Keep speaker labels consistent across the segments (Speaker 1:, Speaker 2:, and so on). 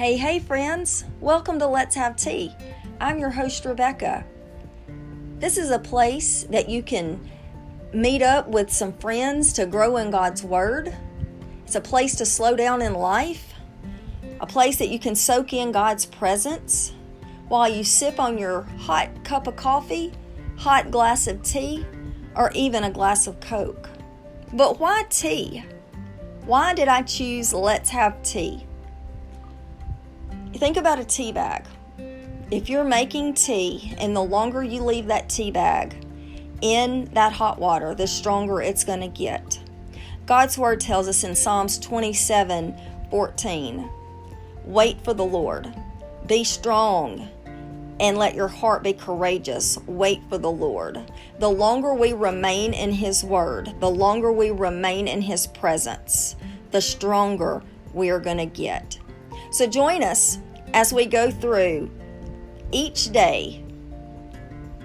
Speaker 1: Hey, hey, friends! Welcome to Let's Have Tea. I'm your host, Rebecca. This is a place that you can meet up with some friends to grow in God's Word. It's a place to slow down in life, a place that you can soak in God's presence while you sip on your hot cup of coffee, hot glass of tea, or even a glass of Coke. But why tea? Why did I choose Let's Have Tea? Think about a tea bag. If you're making tea, and the longer you leave that tea bag in that hot water, the stronger it's going to get. God's word tells us in Psalms 27 14, wait for the Lord, be strong, and let your heart be courageous. Wait for the Lord. The longer we remain in His Word, the longer we remain in His presence, the stronger we are going to get. So join us as we go through each day,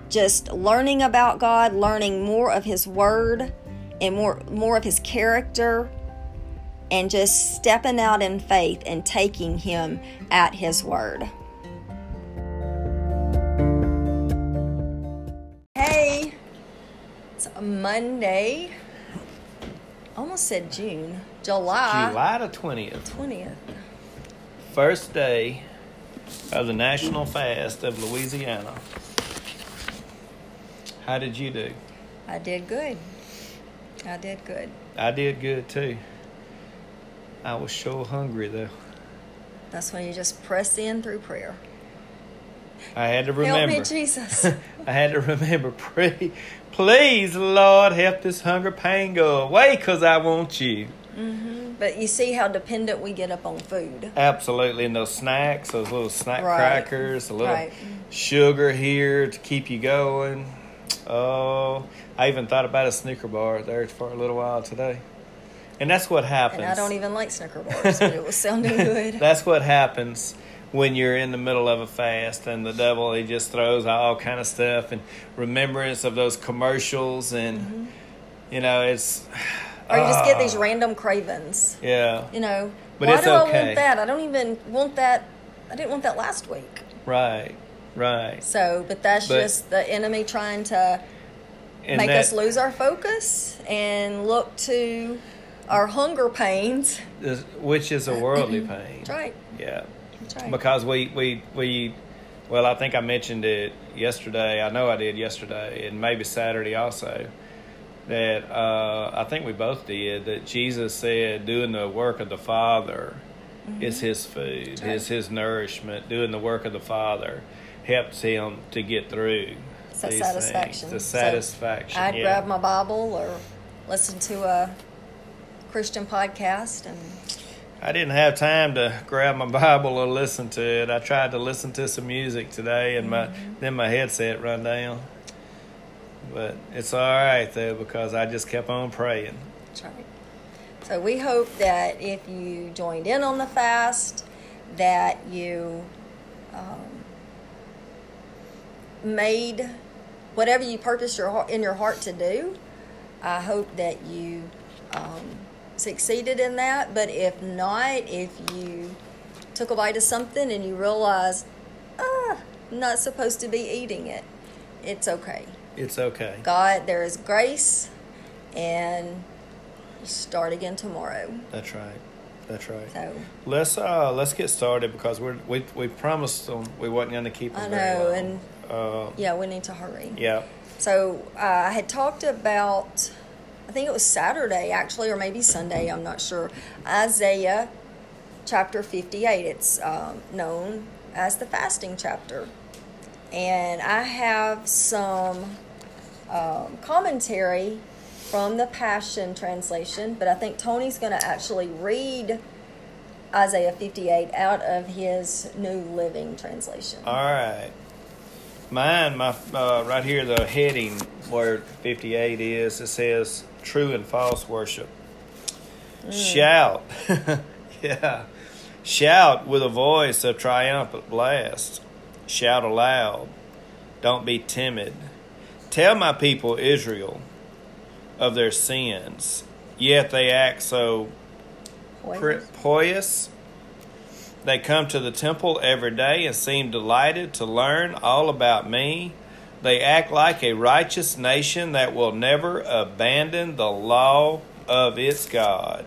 Speaker 1: just learning about God, learning more of His Word and more, more of His character, and just stepping out in faith and taking Him at His Word. Hey, it's Monday. Almost said June. July.
Speaker 2: July the 20th.
Speaker 1: 20th.
Speaker 2: First day of the National Fast of Louisiana. How did you do?
Speaker 1: I did good. I did good.
Speaker 2: I did good too. I was so hungry though.
Speaker 1: That's when you just press in through prayer.
Speaker 2: I had to remember.
Speaker 1: Help me, Jesus.
Speaker 2: I had to remember, pray, please, Lord, help this hunger pain go away because I want you.
Speaker 1: hmm But you see how dependent we get up on food.
Speaker 2: Absolutely. And those snacks, those little snack
Speaker 1: Right.
Speaker 2: crackers, a little
Speaker 1: Right.
Speaker 2: sugar here to keep you going. Oh, I even thought about a Snicker bar there for a little while today. And that's what happens.
Speaker 1: And I don't even like Snicker bars, but it was sounding good.
Speaker 2: That's what happens when you're in the middle of a fast and the devil he just throws all kind of stuff and remembrance of those commercials and mm-hmm. you know it's
Speaker 1: or you just get
Speaker 2: Ah,
Speaker 1: these random cravings.
Speaker 2: yeah
Speaker 1: You know,
Speaker 2: But
Speaker 1: why
Speaker 2: it's
Speaker 1: do I want that? I don't even want that. I didn't want that last week.
Speaker 2: right right
Speaker 1: So, but that's
Speaker 2: But-
Speaker 1: just the enemy trying to make
Speaker 2: that-
Speaker 1: us lose our focus and look to our hunger pains.
Speaker 2: is- which is a worldly pain
Speaker 1: That's right.
Speaker 2: yeah
Speaker 1: That's right.
Speaker 2: because we we we well i think i mentioned it yesterday i know i did yesterday and maybe saturday also that uh, i think we both did that jesus said doing the work of the father is his food
Speaker 1: Mm-hmm. right.
Speaker 2: is his nourishment doing the work of the father helps him to get through
Speaker 1: It's a
Speaker 2: these
Speaker 1: satisfaction.
Speaker 2: things. the
Speaker 1: So
Speaker 2: satisfaction
Speaker 1: I'd
Speaker 2: yeah.
Speaker 1: grab my Bible or listen to a Christian podcast and
Speaker 2: I didn't have time to grab my Bible or listen to it. I tried to listen to some music today, and my then my headset run down. But it's all right though because I just kept on praying.
Speaker 1: That's right. So we hope that if you joined in on the fast, that you um, made whatever you purposed your heart, in your heart to do. I hope that you um, succeeded in that. But if not, if you took a bite of something and you realized, ah, I'm not supposed to be eating it, it's okay.
Speaker 2: It's okay.
Speaker 1: God, there is grace, and you start again tomorrow.
Speaker 2: That's right. That's right.
Speaker 1: So
Speaker 2: Let's uh let's get started because we're we we promised them we wasn't going to keep them
Speaker 1: I know, and
Speaker 2: uh
Speaker 1: yeah, we need to hurry.
Speaker 2: yeah
Speaker 1: So uh, I had talked about, I think it was Saturday actually, or maybe Sunday. I'm not sure. Isaiah chapter 58. It's um, known as the fasting chapter, and I have some um, commentary from the Passion Translation, but I think Tony's going to actually read Isaiah 58 out of his New Living Translation.
Speaker 2: All right. Mine, my uh, right here, the heading where 58 is, it says true and false worship. Shout. yeah. Shout with a voice of triumphant blast. Shout aloud. Don't be timid. Tell my people Israel of their sins, yet they act so pious. They come to the temple every day and seem delighted to learn all about me. They act like a righteous nation that will never abandon the law of its God.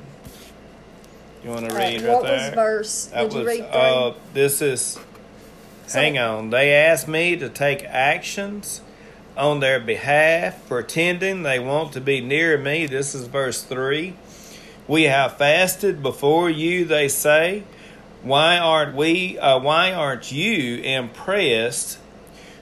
Speaker 2: You want to
Speaker 1: right,
Speaker 2: read right
Speaker 1: what
Speaker 2: there?
Speaker 1: was verse?
Speaker 2: That
Speaker 1: Did you read
Speaker 2: uh, this is.
Speaker 1: So-
Speaker 2: hang on. They asked me to take actions on their behalf, pretending they want to be near me. This is verse 3. We have fasted before you, they say. Why aren't we? Uh, why aren't you impressed?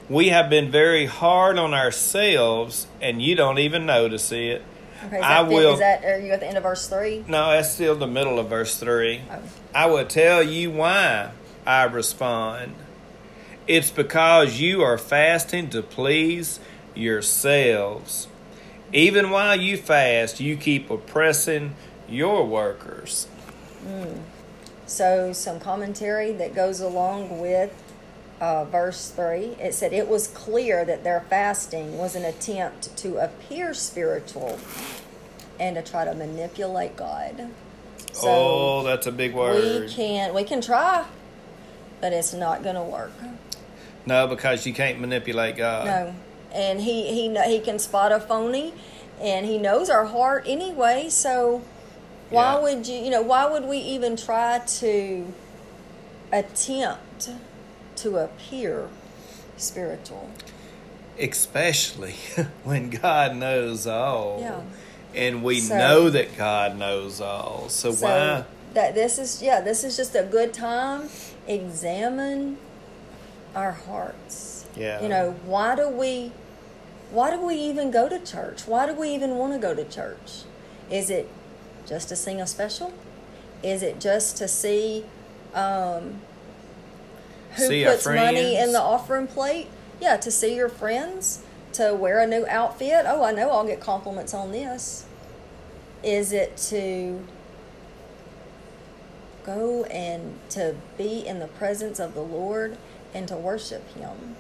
Speaker 2: We have been very hard on ourselves, and you don't even notice it.
Speaker 1: okay, is
Speaker 2: I
Speaker 1: the-
Speaker 2: will-
Speaker 1: Is that? Are you at the end of verse three?
Speaker 2: No, that's still the middle of verse 3.
Speaker 1: Oh.
Speaker 2: I will tell you why I respond. It's because you are fasting to please yourselves. Even while you fast, you keep oppressing your workers.
Speaker 1: So, some commentary that goes along with uh, verse 3. It said, It was clear that their fasting was an attempt to appear spiritual and to try to manipulate God. So,
Speaker 2: oh, that's a big word.
Speaker 1: we can we can try, but it's not going to work.
Speaker 2: No, because you can't manipulate God.
Speaker 1: No, and he he he can spot a phony, and he knows our heart anyway. So why
Speaker 2: Yeah.
Speaker 1: would you you know why would we even try to attempt to appear spiritual?
Speaker 2: Especially when God knows all.
Speaker 1: Yeah.
Speaker 2: And we
Speaker 1: So-
Speaker 2: know that God knows all. So,
Speaker 1: So
Speaker 2: why?
Speaker 1: that this is yeah this is just a good time. Examine our hearts.
Speaker 2: Yeah.
Speaker 1: You know why do we why do we even go to church? Why do we even want to go to church? Is it just to sing a special? Is it just to see um, who
Speaker 2: See
Speaker 1: puts money in the offering plate? Yeah, to see your friends, to wear a new outfit. Oh, I know I'll get compliments on this. Is it to go and to be in the presence of the Lord and to worship Him?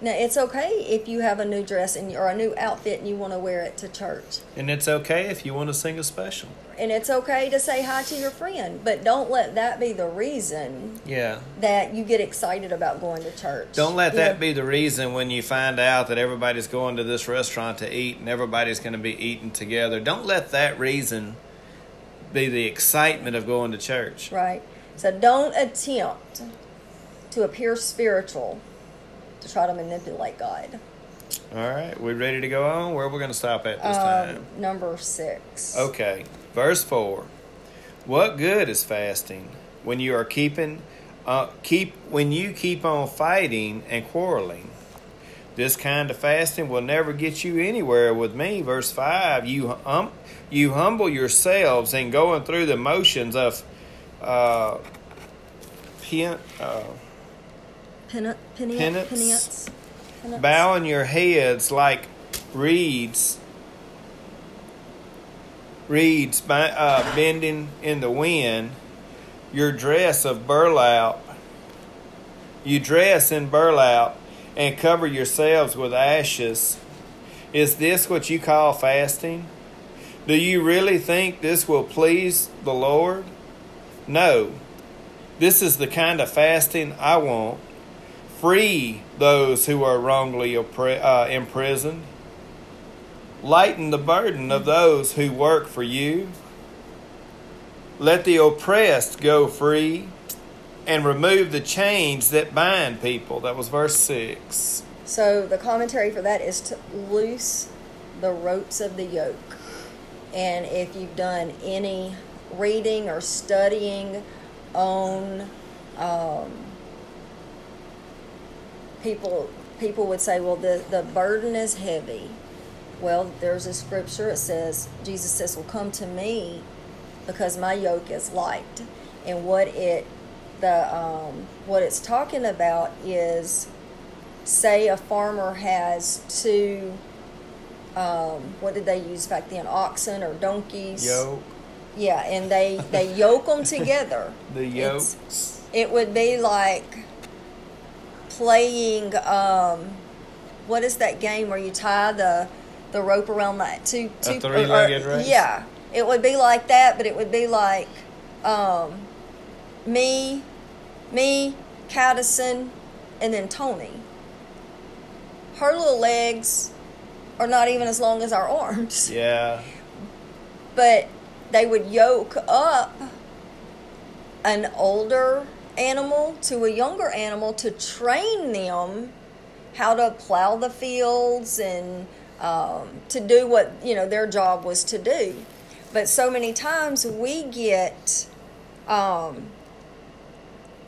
Speaker 1: Now, it's okay if you have a new dress and or a new outfit and you want to wear it to church.
Speaker 2: And it's okay if you want to sing a special.
Speaker 1: And it's okay to say hi to your friend, but don't let that be the reason
Speaker 2: Yeah.
Speaker 1: that you get excited about going to church.
Speaker 2: Don't let
Speaker 1: You
Speaker 2: that
Speaker 1: know,
Speaker 2: be the reason when you find out that everybody's going to this restaurant to eat and everybody's going to be eating together. Don't let that reason be the excitement of going to church.
Speaker 1: Right. So don't attempt to appear spiritual to try to manipulate God.
Speaker 2: All right, we ready to go on? Where are we going to stop at this time?
Speaker 1: Um, number six.
Speaker 2: Okay, verse 4. What good is fasting when you are keeping uh, keep when you keep on fighting and quarreling? This kind of fasting will never get you anywhere with me. Verse 5. You um, you humble yourselves in going through the motions of uh, uh,
Speaker 1: Penance, penance,
Speaker 2: Penance.
Speaker 1: penance, penance.
Speaker 2: bowing your heads like reeds. Reeds uh, bending in the wind. Your dress of burlap. You dress in burlap and cover yourselves with ashes. Is this what you call fasting? Do you really think this will please the lord? No. This is the kind of fasting i want free those who are wrongly uh, imprisoned. Lighten the burden of those who work for you. Let the oppressed go free and remove the chains that bind people. That was verse 6.
Speaker 1: So the commentary for that is to loose the ropes of the yoke. And if you've done any reading or studying on um, people, people would say, well, the, the burden is heavy. Well, there's a scripture. It says, Jesus says, "Will come to me, because my yoke is light." And what it, the um, what it's talking about is say a farmer has two um, what did they use back then oxen or donkeys
Speaker 2: Yoke.
Speaker 1: yeah and they they yoke them together
Speaker 2: The
Speaker 1: It's- it would be like playing um, what is that game where you tie the the rope around that two two
Speaker 2: three-legged race?
Speaker 1: yeah it would be like that but it would be like um, me, me, Caddison, and then Tony. Her little legs are not even as long as our arms.
Speaker 2: Yeah.
Speaker 1: But they would yoke up an older animal to a younger animal to train them how to plow the fields and um, to do what you know their job was to do. But so many times we get um,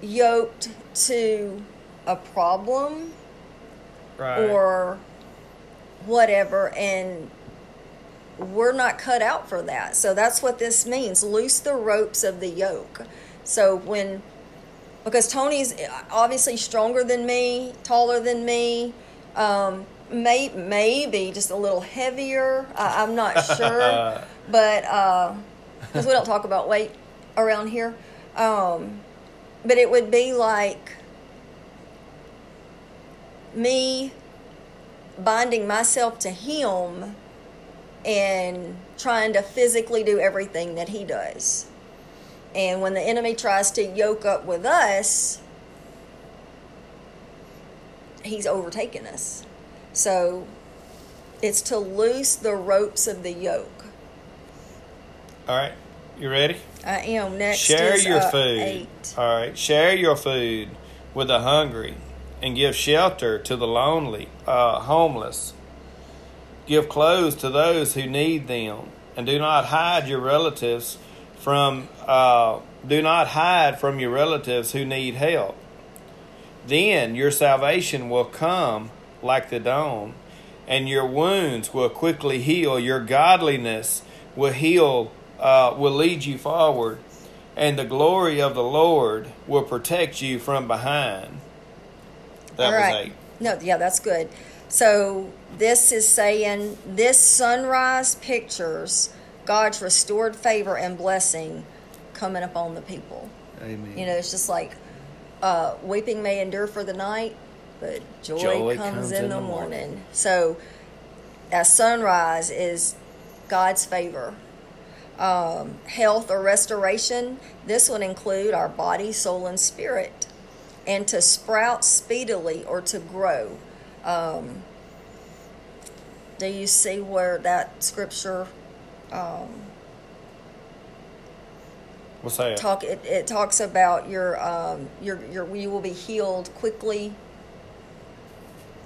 Speaker 1: yoked to a problem
Speaker 2: Right.
Speaker 1: or whatever and we're not cut out for that so that's what this means loose the ropes of the yoke so when because tony's obviously stronger than me taller than me um, may, maybe just a little heavier. I, i'm not sure. But because we don't talk about weight around here. Um, but it would be like me binding myself to him and trying to physically do everything that he does. And when the enemy tries to yoke up with us, he's overtaken us. So it's to loose the ropes of the yoke.
Speaker 2: All right. You ready?
Speaker 1: I am. Next
Speaker 2: Share your
Speaker 1: uh,
Speaker 2: food.
Speaker 1: eight.
Speaker 2: All right. Share your food with the hungry and give shelter to the lonely, uh, homeless. Give clothes to those who need them, and do not hide your relatives from. Uh, do not hide from your relatives who need help. Then your salvation will come like the dawn, and your wounds will quickly heal. Your godliness will heal, uh, will lead you forward, and the glory of the Lord will protect you from behind. That
Speaker 1: All
Speaker 2: was
Speaker 1: right. No, yeah, that's good. So this is saying this sunrise pictures God's restored favor and blessing coming upon the people.
Speaker 2: Amen.
Speaker 1: You know, it's just like uh, weeping may endure for the night, but joy,
Speaker 2: Joy
Speaker 1: comes, in, the morning. So that sunrise is God's favor. Um, health or restoration, this would include our body, soul, and spirit. And to sprout speedily or to grow. Um, do you see where that scripture um,
Speaker 2: What's that?
Speaker 1: talk it, it talks about your um your your you will be healed quickly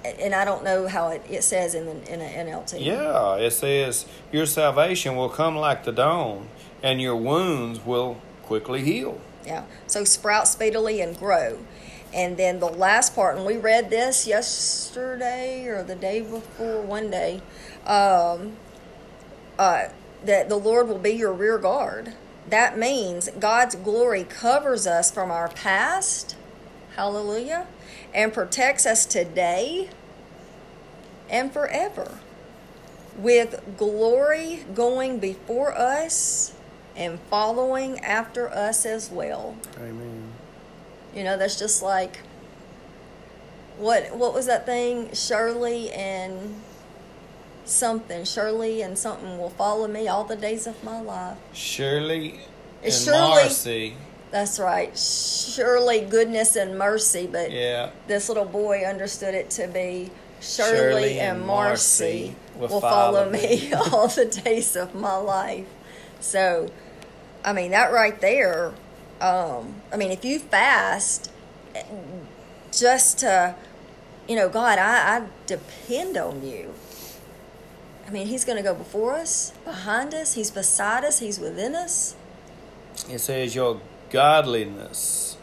Speaker 1: and I don't know how it, it says in the in an NLT.
Speaker 2: Yeah, it says your salvation will come like the dawn, and your wounds will quickly heal.
Speaker 1: Yeah. So sprout speedily and grow. And then the last part, and we read this yesterday or the day before, one day, um, uh, that the Lord will be your rear guard. That means God's glory covers us from our past, hallelujah, and protects us today and forever. With glory going before us and following after us as well.
Speaker 2: Amen.
Speaker 1: You know, that's just like what what was that thing? Shirley and something. Surely and something will follow me all the days of my life.
Speaker 2: Surely and
Speaker 1: surely-
Speaker 2: Marcy.
Speaker 1: That's right. Surely goodness and mercy, but
Speaker 2: Yeah.
Speaker 1: this little boy understood it to be surely,
Speaker 2: Shirley
Speaker 1: and Marcy
Speaker 2: will
Speaker 1: will follow
Speaker 2: follow
Speaker 1: me all the days of my life. So, I mean, that right there, um, I mean, if you fast just to, you know, God, I, I depend on you. I mean, He's going to go before us, behind us, He's beside us, He's within us.
Speaker 2: It says your godliness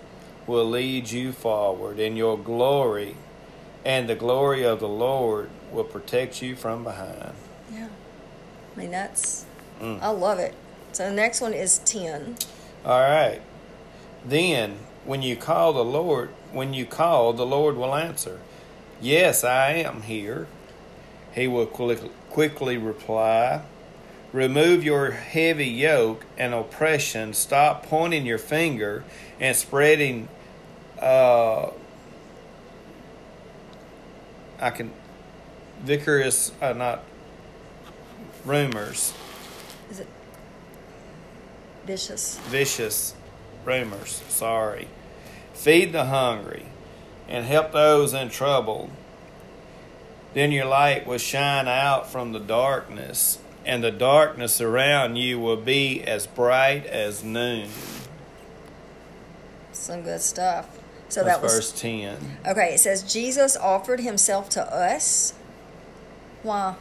Speaker 2: will lead you forward, and your glory and the glory of the Lord will protect you from behind.
Speaker 1: Yeah. I mean, that's,
Speaker 2: Mm.
Speaker 1: I love it. So the next one is 10.
Speaker 2: All right. Then, when you call the Lord, when you call, the Lord will answer. Yes, I am here. He will quick- quickly reply. Remove your heavy yoke and oppression. Stop pointing your finger and spreading. Uh, I can. Vicarious, uh, not rumors,
Speaker 1: Is it vicious?
Speaker 2: vicious rumors. Sorry. Feed the hungry and help those in trouble. Then your light will shine out from the darkness, and the darkness around you will be as bright as noon.
Speaker 1: Some good stuff. So
Speaker 2: That's
Speaker 1: that was
Speaker 2: verse 10.
Speaker 1: okay. It says Jesus offered himself to us. Why?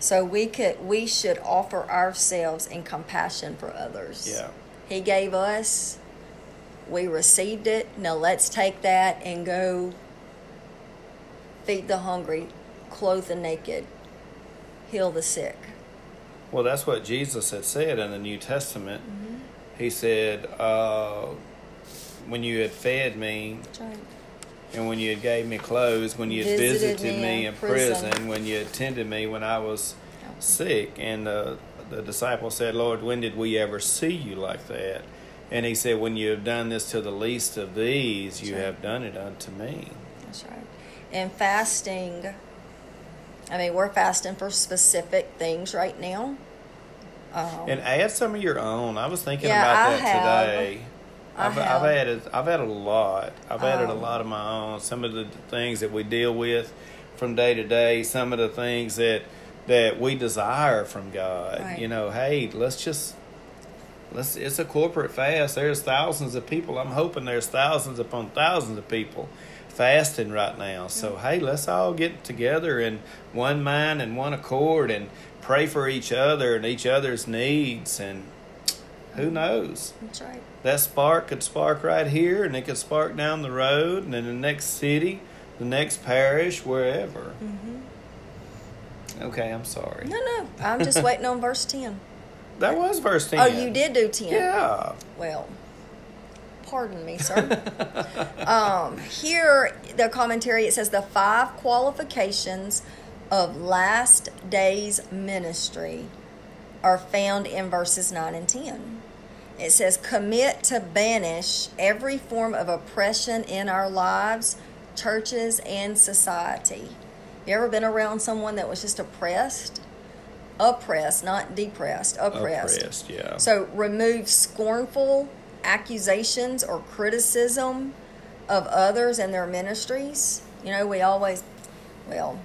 Speaker 1: So we could we should offer ourselves in compassion for others.
Speaker 2: Yeah.
Speaker 1: He gave us. We received it. Now let's take that and go feed the hungry, clothe the naked, heal the sick.
Speaker 2: Well, that's what Jesus had said in the New Testament.
Speaker 1: Mm-hmm.
Speaker 2: He said, uh, when you had fed me,
Speaker 1: right.
Speaker 2: and when you had gave me clothes, when you had
Speaker 1: Visited
Speaker 2: visited,
Speaker 1: me
Speaker 2: me
Speaker 1: in
Speaker 2: prison,
Speaker 1: prison.
Speaker 2: when you attended me when I was sick. And uh, the disciple said, Lord, when did we ever see you like that? And he said, When you have done this to the least of these, you
Speaker 1: right.
Speaker 2: have done it unto me.
Speaker 1: That's right. And fasting, I mean, we're fasting for specific things right now. Um,
Speaker 2: And add some of your own. I was thinking
Speaker 1: Yeah,
Speaker 2: about
Speaker 1: I
Speaker 2: that
Speaker 1: have.
Speaker 2: today.
Speaker 1: I
Speaker 2: I've,
Speaker 1: have.
Speaker 2: I've added I've added a lot. I've added a
Speaker 1: Um,
Speaker 2: lot of my own. Some of the things that we deal with from day to day. Some of the things that that we desire from God.
Speaker 1: Right.
Speaker 2: You know, hey, let's just let's. It's a corporate fast. There's thousands of people. I'm hoping there's thousands upon thousands of people fasting right now. So hey, let's all get together in one mind and one accord and pray for each other and each other's needs and who knows
Speaker 1: that's right.
Speaker 2: that spark could spark right here and it could spark down the road and in the next city the next parish wherever mm-hmm. okay i'm sorry
Speaker 1: No, no. I'm just waiting on verse 10.
Speaker 2: that was verse 10
Speaker 1: Oh, you did do 10.
Speaker 2: yeah
Speaker 1: Well, pardon me, sir. um, here, the commentary, it says the five qualifications of last days ministry are found in verses 9 and 10. It says, commit to banish every form of oppression in our lives, churches, and society. You ever been around someone that was just oppressed? Oppressed, not depressed, oppressed.
Speaker 2: oppressed yeah
Speaker 1: So remove scornful accusations or criticism of others and their ministries. You know, we always, well,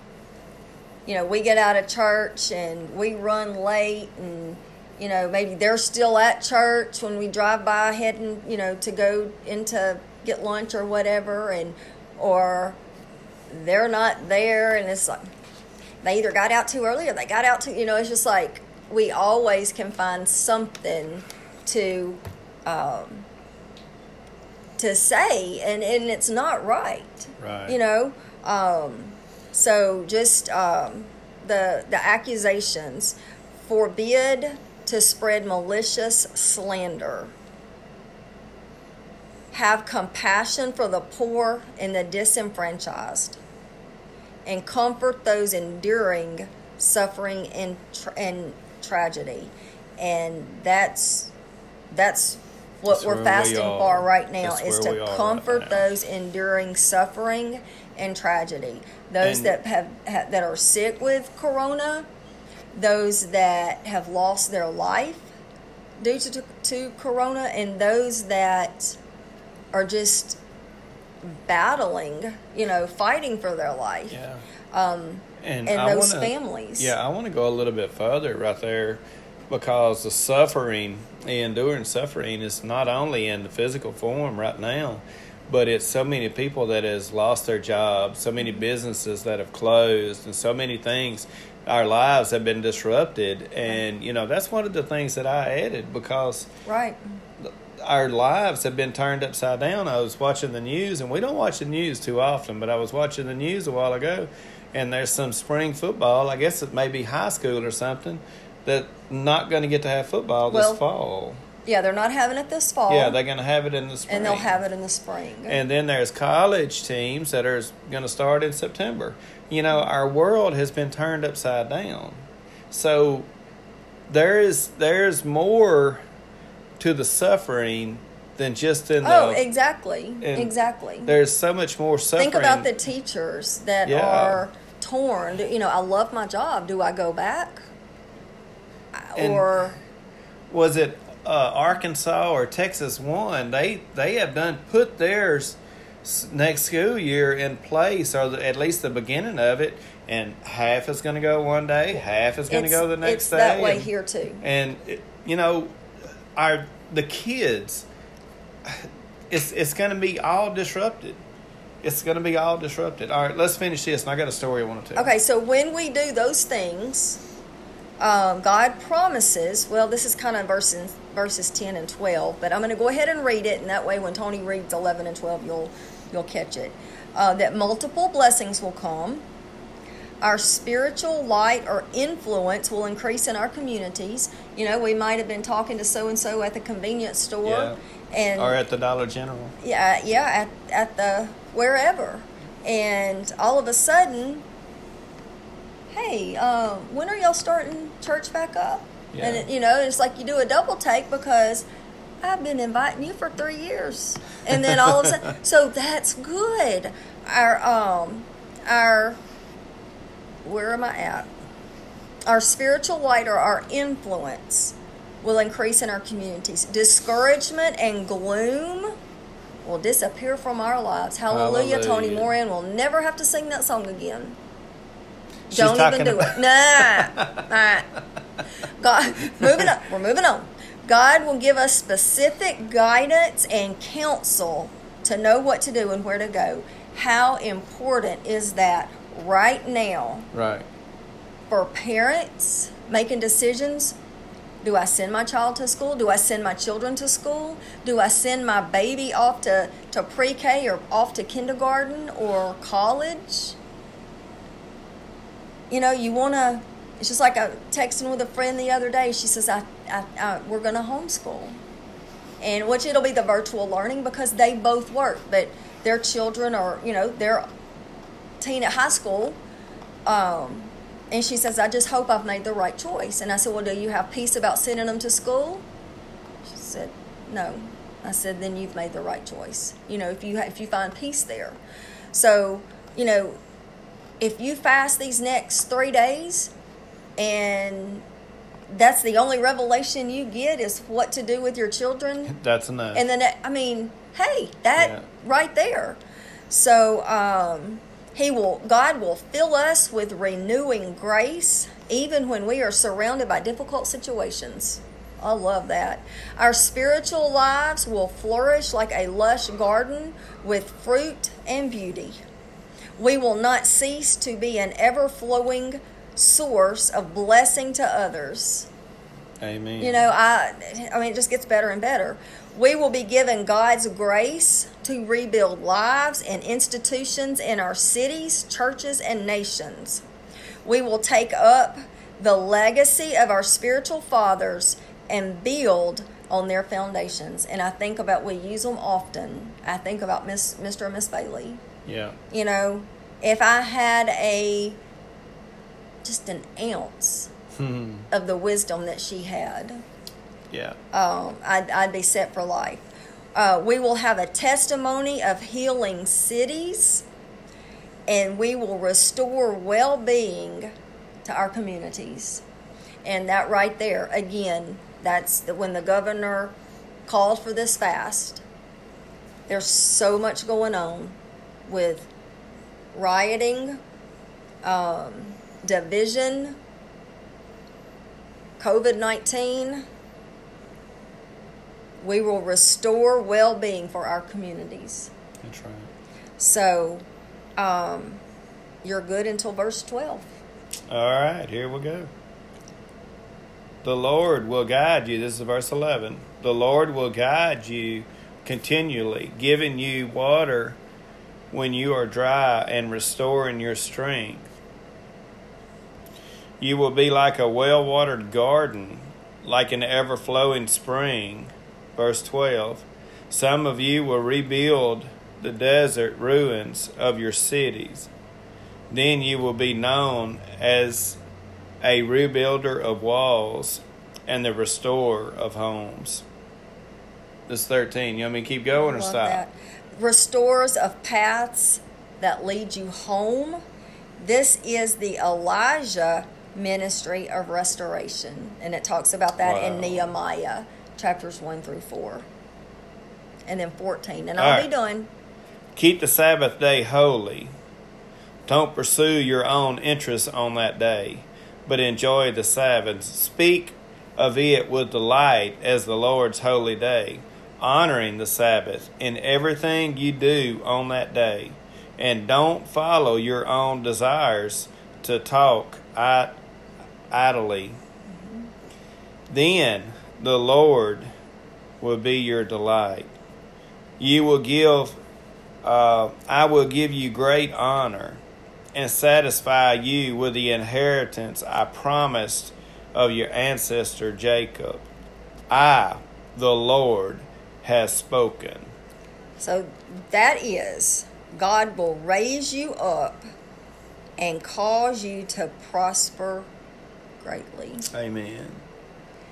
Speaker 1: you know, we get out of church and we run late and, you know, maybe they're still at church when we drive by heading, you know, to go into get lunch or whatever and, or they're not there and it's like, they either got out too early or they got out too you know it's just like we always can find something to um, to say and and it's not right
Speaker 2: right.
Speaker 1: you know? Um, so just um, the the accusations forbid to spread malicious slander. Have compassion for the poor and the disenfranchised and comfort those enduring suffering and tra- and tragedy. And that's that's what
Speaker 2: That's
Speaker 1: we're fasting
Speaker 2: are.
Speaker 1: for right now
Speaker 2: That's
Speaker 1: is to
Speaker 2: are right
Speaker 1: comfort those enduring suffering and tragedy. Those
Speaker 2: And-
Speaker 1: that have, have that are sick with corona those that have lost their life due to, to corona and those that are just battling you know fighting for their life.
Speaker 2: Yeah.
Speaker 1: Um,
Speaker 2: and,
Speaker 1: and those
Speaker 2: wanna-
Speaker 1: families.
Speaker 2: Yeah i want to go a little bit further right there because the suffering the enduring suffering is not only in the physical form right now but it's so many people that has lost their jobs so many businesses that have closed and so many things our lives have been disrupted and you know that's one of the things that i added because
Speaker 1: right
Speaker 2: our lives have been turned upside down. I was watching the news, and we don't watch the news too often, but I was watching the news a while ago, and there's some spring football. I guess it may be high school or something that not going to get to have football this fall.
Speaker 1: yeah they're not having it this fall
Speaker 2: Yeah, they're going to have it in the spring,
Speaker 1: and they'll have it in the spring
Speaker 2: And then there's college teams that are going to start in September. You know, our world has been turned upside down. So there is there's more to the suffering than just in
Speaker 1: oh
Speaker 2: the
Speaker 1: exactly exactly
Speaker 2: there's so much more suffering.
Speaker 1: think about the teachers that
Speaker 2: Yeah.
Speaker 1: are torn you know i love my job do i go back
Speaker 2: And-
Speaker 1: or
Speaker 2: was it uh, Arkansas or Texas one, they they have done put theirs next school year in place, or the, at least the beginning of it, and half is going to go one day, half is going to go the next
Speaker 1: it's
Speaker 2: day.
Speaker 1: that way
Speaker 2: and-
Speaker 1: here too.
Speaker 2: and it- you know our the kids it's it's going to be all disrupted it's going to be all disrupted all right let's finish this and i got a story i want to tell
Speaker 1: Okay, so when we do those things, um, God promises. Well, this is kind of verses verses ten and twelve, but I'm going to go ahead and read it, and that way, when Tony reads eleven and twelve, you'll you'll catch it. Uh, that multiple blessings will come. Our spiritual light or influence will increase in our communities. You know, we might have been talking to so and so at the convenience store,
Speaker 2: Yeah.
Speaker 1: and
Speaker 2: or at the dollar general
Speaker 1: yeah, yeah, at at the wherever, and all of a sudden, hey, uh, when are y'all starting church back up? And it, you know, it's like you do a double take because I've been inviting you for three years, and then all of a sudden, so that's good. Our um, our where am I at? Our spiritual light or our influence will increase in our communities. Discouragement and gloom will disappear from our lives. Hallelujah. Tony
Speaker 2: Hallelujah.
Speaker 1: Moran will never have to sing that song again.
Speaker 2: She's
Speaker 1: Don't even do
Speaker 2: about-
Speaker 1: it. Nah. All right. God, moving on. We're moving on. God will give us specific guidance and counsel to know what to do and where to go. How important is that right now
Speaker 2: right
Speaker 1: for parents making decisions? Do I send my child to school? Do I send my children to school? Do I send my baby off to, to pre K or off to kindergarten or college? You know, you want to, it's just like I texting with a friend the other day. She says, I, I, I we're going to homeschool. And which it'll be the virtual learning because they both work, but their children are, you know, they're teen at high school. Um, and she says, I just hope I've made the right choice. And I said, Well, do you have peace about sending them to school? She said, No. I said, Then you've made the right choice. You know, if you if you find peace there. So, you know, if you fast these next three days, and that's the only revelation you get is what to do with your children,
Speaker 2: that's enough
Speaker 1: and then I mean, hey, that
Speaker 2: Yeah.
Speaker 1: right there. So um, he will, God will fill us with renewing grace, even when we are surrounded by difficult situations. I love that. Our spiritual lives will flourish like a lush garden with fruit and beauty. We will not cease to be an ever flowing source of blessing to others.
Speaker 2: amen
Speaker 1: You know, I I mean it just gets better and better. We will be given God's grace to rebuild lives and institutions in our cities, churches, and nations. We will take up the legacy of our spiritual fathers and build on their foundations. And I think about we use them often. I think about Miss Mr. and Miss Bailey
Speaker 2: yeah
Speaker 1: you know, if I had a just an ounce
Speaker 2: Hmm.
Speaker 1: of the wisdom that she had,
Speaker 2: yeah
Speaker 1: um, I'd, I'd be set for life. Uh, we will have a testimony of healing cities, and we will restore well being to our communities. And that right there, again, that's the, when the governor called for this fast. There's so much going on with rioting, um, division, COVID 19 we will restore well-being for our communities
Speaker 2: that's right
Speaker 1: so um, you're good until verse 12
Speaker 2: All right, here we go. The Lord will guide you. This is verse 11. The Lord will guide you continually, giving you water when you are dry and restoring your strength. You will be like a well watered garden, like an ever flowing spring. Verse 12. Some of you will rebuild the desert ruins of your cities. Then you will be known as a rebuilder of walls and the restorer of homes. This 13. You want me to keep going or stop?
Speaker 1: that. Restores of paths that lead you home. This is the Elijah ministry of restoration, and it talks about that in Nehemiah chapters 1 through 4. And then 14. And
Speaker 2: All
Speaker 1: I'll
Speaker 2: right.
Speaker 1: be done.
Speaker 2: Keep the Sabbath day holy. Don't pursue your own interests on that day, but enjoy the Sabbath. Speak of it with delight as the Lord's holy day, honoring the Sabbath in everything you do on that day. And don't follow your own desires to talk idly. Then the Lord will be your delight. You will give uh, I will give you great honor and satisfy you with the inheritance I promised of your ancestor Jacob. I, the Lord, has spoken.
Speaker 1: So that is, God will raise you up and cause you to prosper greatly.
Speaker 2: Amen.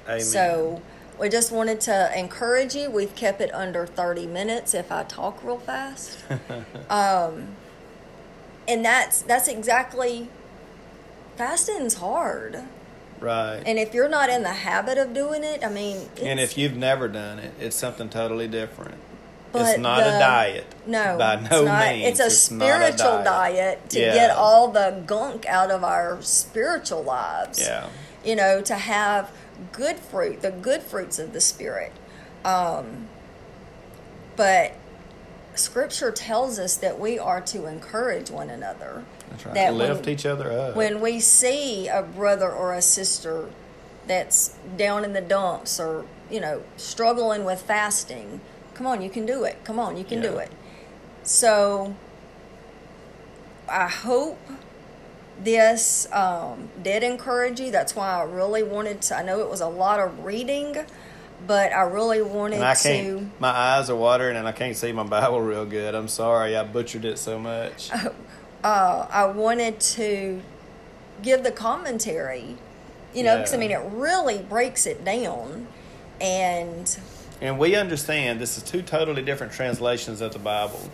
Speaker 2: Amen.
Speaker 1: So we just wanted to encourage you. We've kept it under 30 minutes if I talk real fast. um, and that's that's exactly fasting's hard.
Speaker 2: Right.
Speaker 1: And if you're not in the habit of doing it, I mean, it's,
Speaker 2: and if you've never done it, it's something totally different. It's not
Speaker 1: the-
Speaker 2: a diet.
Speaker 1: No,
Speaker 2: by
Speaker 1: it's
Speaker 2: no
Speaker 1: not.
Speaker 2: means.
Speaker 1: It's a
Speaker 2: not a
Speaker 1: spiritual diet. to
Speaker 2: Yeah.
Speaker 1: get all the gunk out of our spiritual lives.
Speaker 2: Yeah.
Speaker 1: You know, to have good fruit, the good fruits of the spirit. Um, but Scripture tells us that we are to encourage one another.
Speaker 2: That's right.
Speaker 1: That
Speaker 2: Lift
Speaker 1: when-
Speaker 2: each other up.
Speaker 1: When we see a brother or a sister that's down in the dumps or, you know, struggling with fasting, come on, you can do it. Come on, you can do it. So I hope this um, did encourage you. That's why I really wanted to. I know it was a lot of reading, but I really wanted
Speaker 2: and I
Speaker 1: to.
Speaker 2: can't. My eyes are watering, and I can't see my Bible real good. I'm sorry, I butchered it so much.
Speaker 1: uh, I wanted to give the commentary, you know, because I mean, it really breaks it down. And
Speaker 2: And we understand this is two totally different translations of the Bible.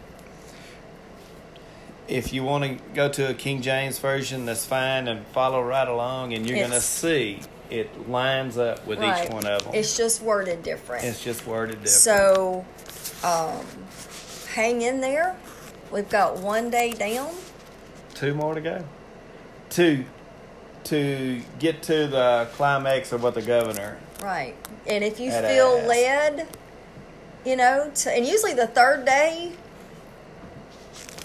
Speaker 2: If you want to go to a King James version, that's fine, and follow right along, and you're going to see it lines up with
Speaker 1: right,
Speaker 2: each one of them.
Speaker 1: it's just worded different.
Speaker 2: It's just worded different.
Speaker 1: so, um, hang in there. We've got one day down.
Speaker 2: two more to go. Two to get to the climax of what the governor.
Speaker 1: Right. And if you feel
Speaker 2: ass.
Speaker 1: led, you know, to, and usually the third day,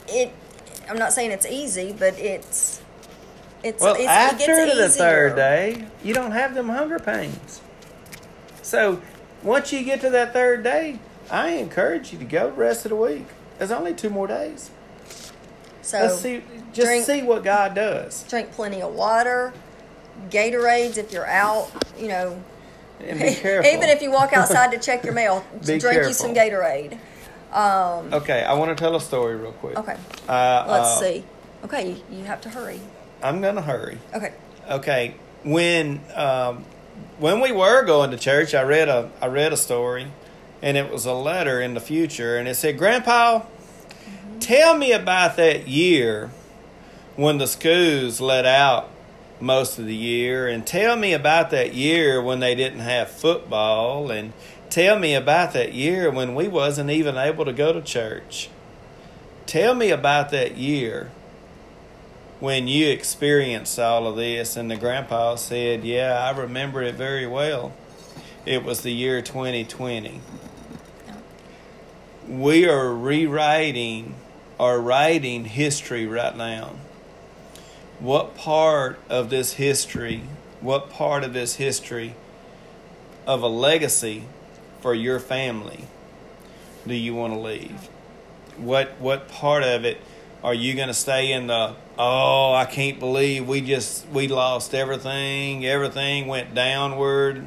Speaker 1: it, I'm not saying it's easy, but it's, it's,
Speaker 2: Well,
Speaker 1: it's, it
Speaker 2: after
Speaker 1: gets
Speaker 2: the third day, you don't have them hunger pains. So once you get to that third day, I encourage you to go the rest of the week. There's only two more days.
Speaker 1: So
Speaker 2: Let's see, just
Speaker 1: drink-
Speaker 2: see what God does,
Speaker 1: drink plenty of water, Gatorades if you're out, you know.
Speaker 2: and be careful.
Speaker 1: Even if you walk outside to check your mail, drink you some. Gatorade. Um,
Speaker 2: okay, I want to tell a story real quick.
Speaker 1: okay,
Speaker 2: Uh,
Speaker 1: let's
Speaker 2: uh,
Speaker 1: see. Okay, you have to hurry.
Speaker 2: I'm gonna hurry.
Speaker 1: Okay.
Speaker 2: Okay, when um, when we were going to church, I read a I read a story, and it was a letter in the future, and it said, "Grandpa, tell me about that year when the schools let out most of the year, and tell me about that year when they didn't have football, and tell me about that year when we wasn't even able to go to church. Tell me about that year." When you experienced all of this and the grandpa said yeah i remember it very well. It was the year 2020 we are rewriting or writing history right now. What part of this history what part of this history of a legacy for your family do you want to leave? What what part of it are you going to stay in the oh i can't believe we just we lost everything. Everything went downward.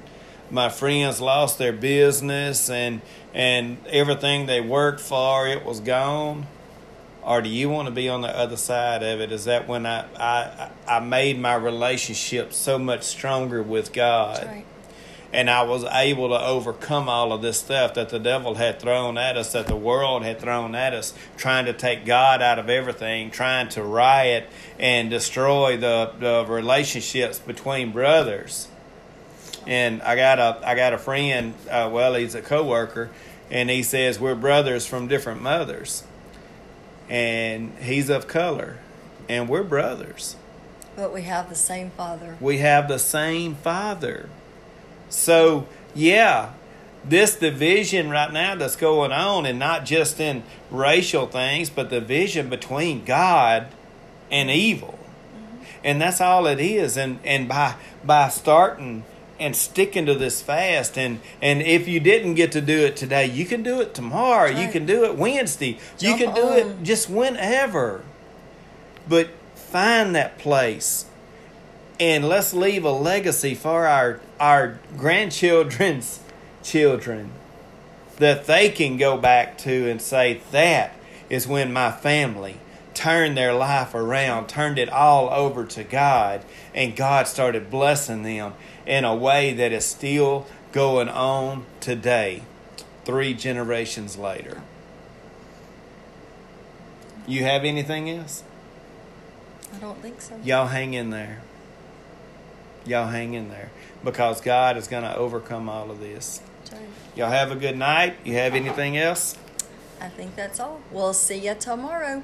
Speaker 2: My friends lost their business and and everything they worked for it was gone. Or do you want to be on the other side of it? Is that when i i i made my relationship so much stronger with god. And I was able to overcome all of this stuff that the devil had thrown at us, that the world had thrown at us, trying to take God out of everything, trying to riot and destroy the, the relationships between brothers. And I got a I got a friend. Uh, well, he's a coworker, and he says we're brothers from different mothers, and he's of color, and we're brothers.
Speaker 1: But we have the same father.
Speaker 2: We have the same father. So yeah, this division right now that's going on, and not just in racial things, but the division between God and evil. Mm-hmm. And that's all it is. And and by by starting and sticking to this fast and and if you didn't get to do it today, you can do it tomorrow. You can do it Wednesday.
Speaker 1: Jump
Speaker 2: you can do it just whenever. But find that place and let's leave a legacy for our our grandchildren's children that they can go back to and say that is when my family turned their life around, turned it all over to God, and God started blessing them in a way that is still going on today, three generations later. You have anything else?
Speaker 1: I don't think so.
Speaker 2: Y'all hang in there. Y'all hang in there because God is going to overcome all of this. Y'all have a good night. You have anything else?
Speaker 1: I think that's all. We'll see you tomorrow.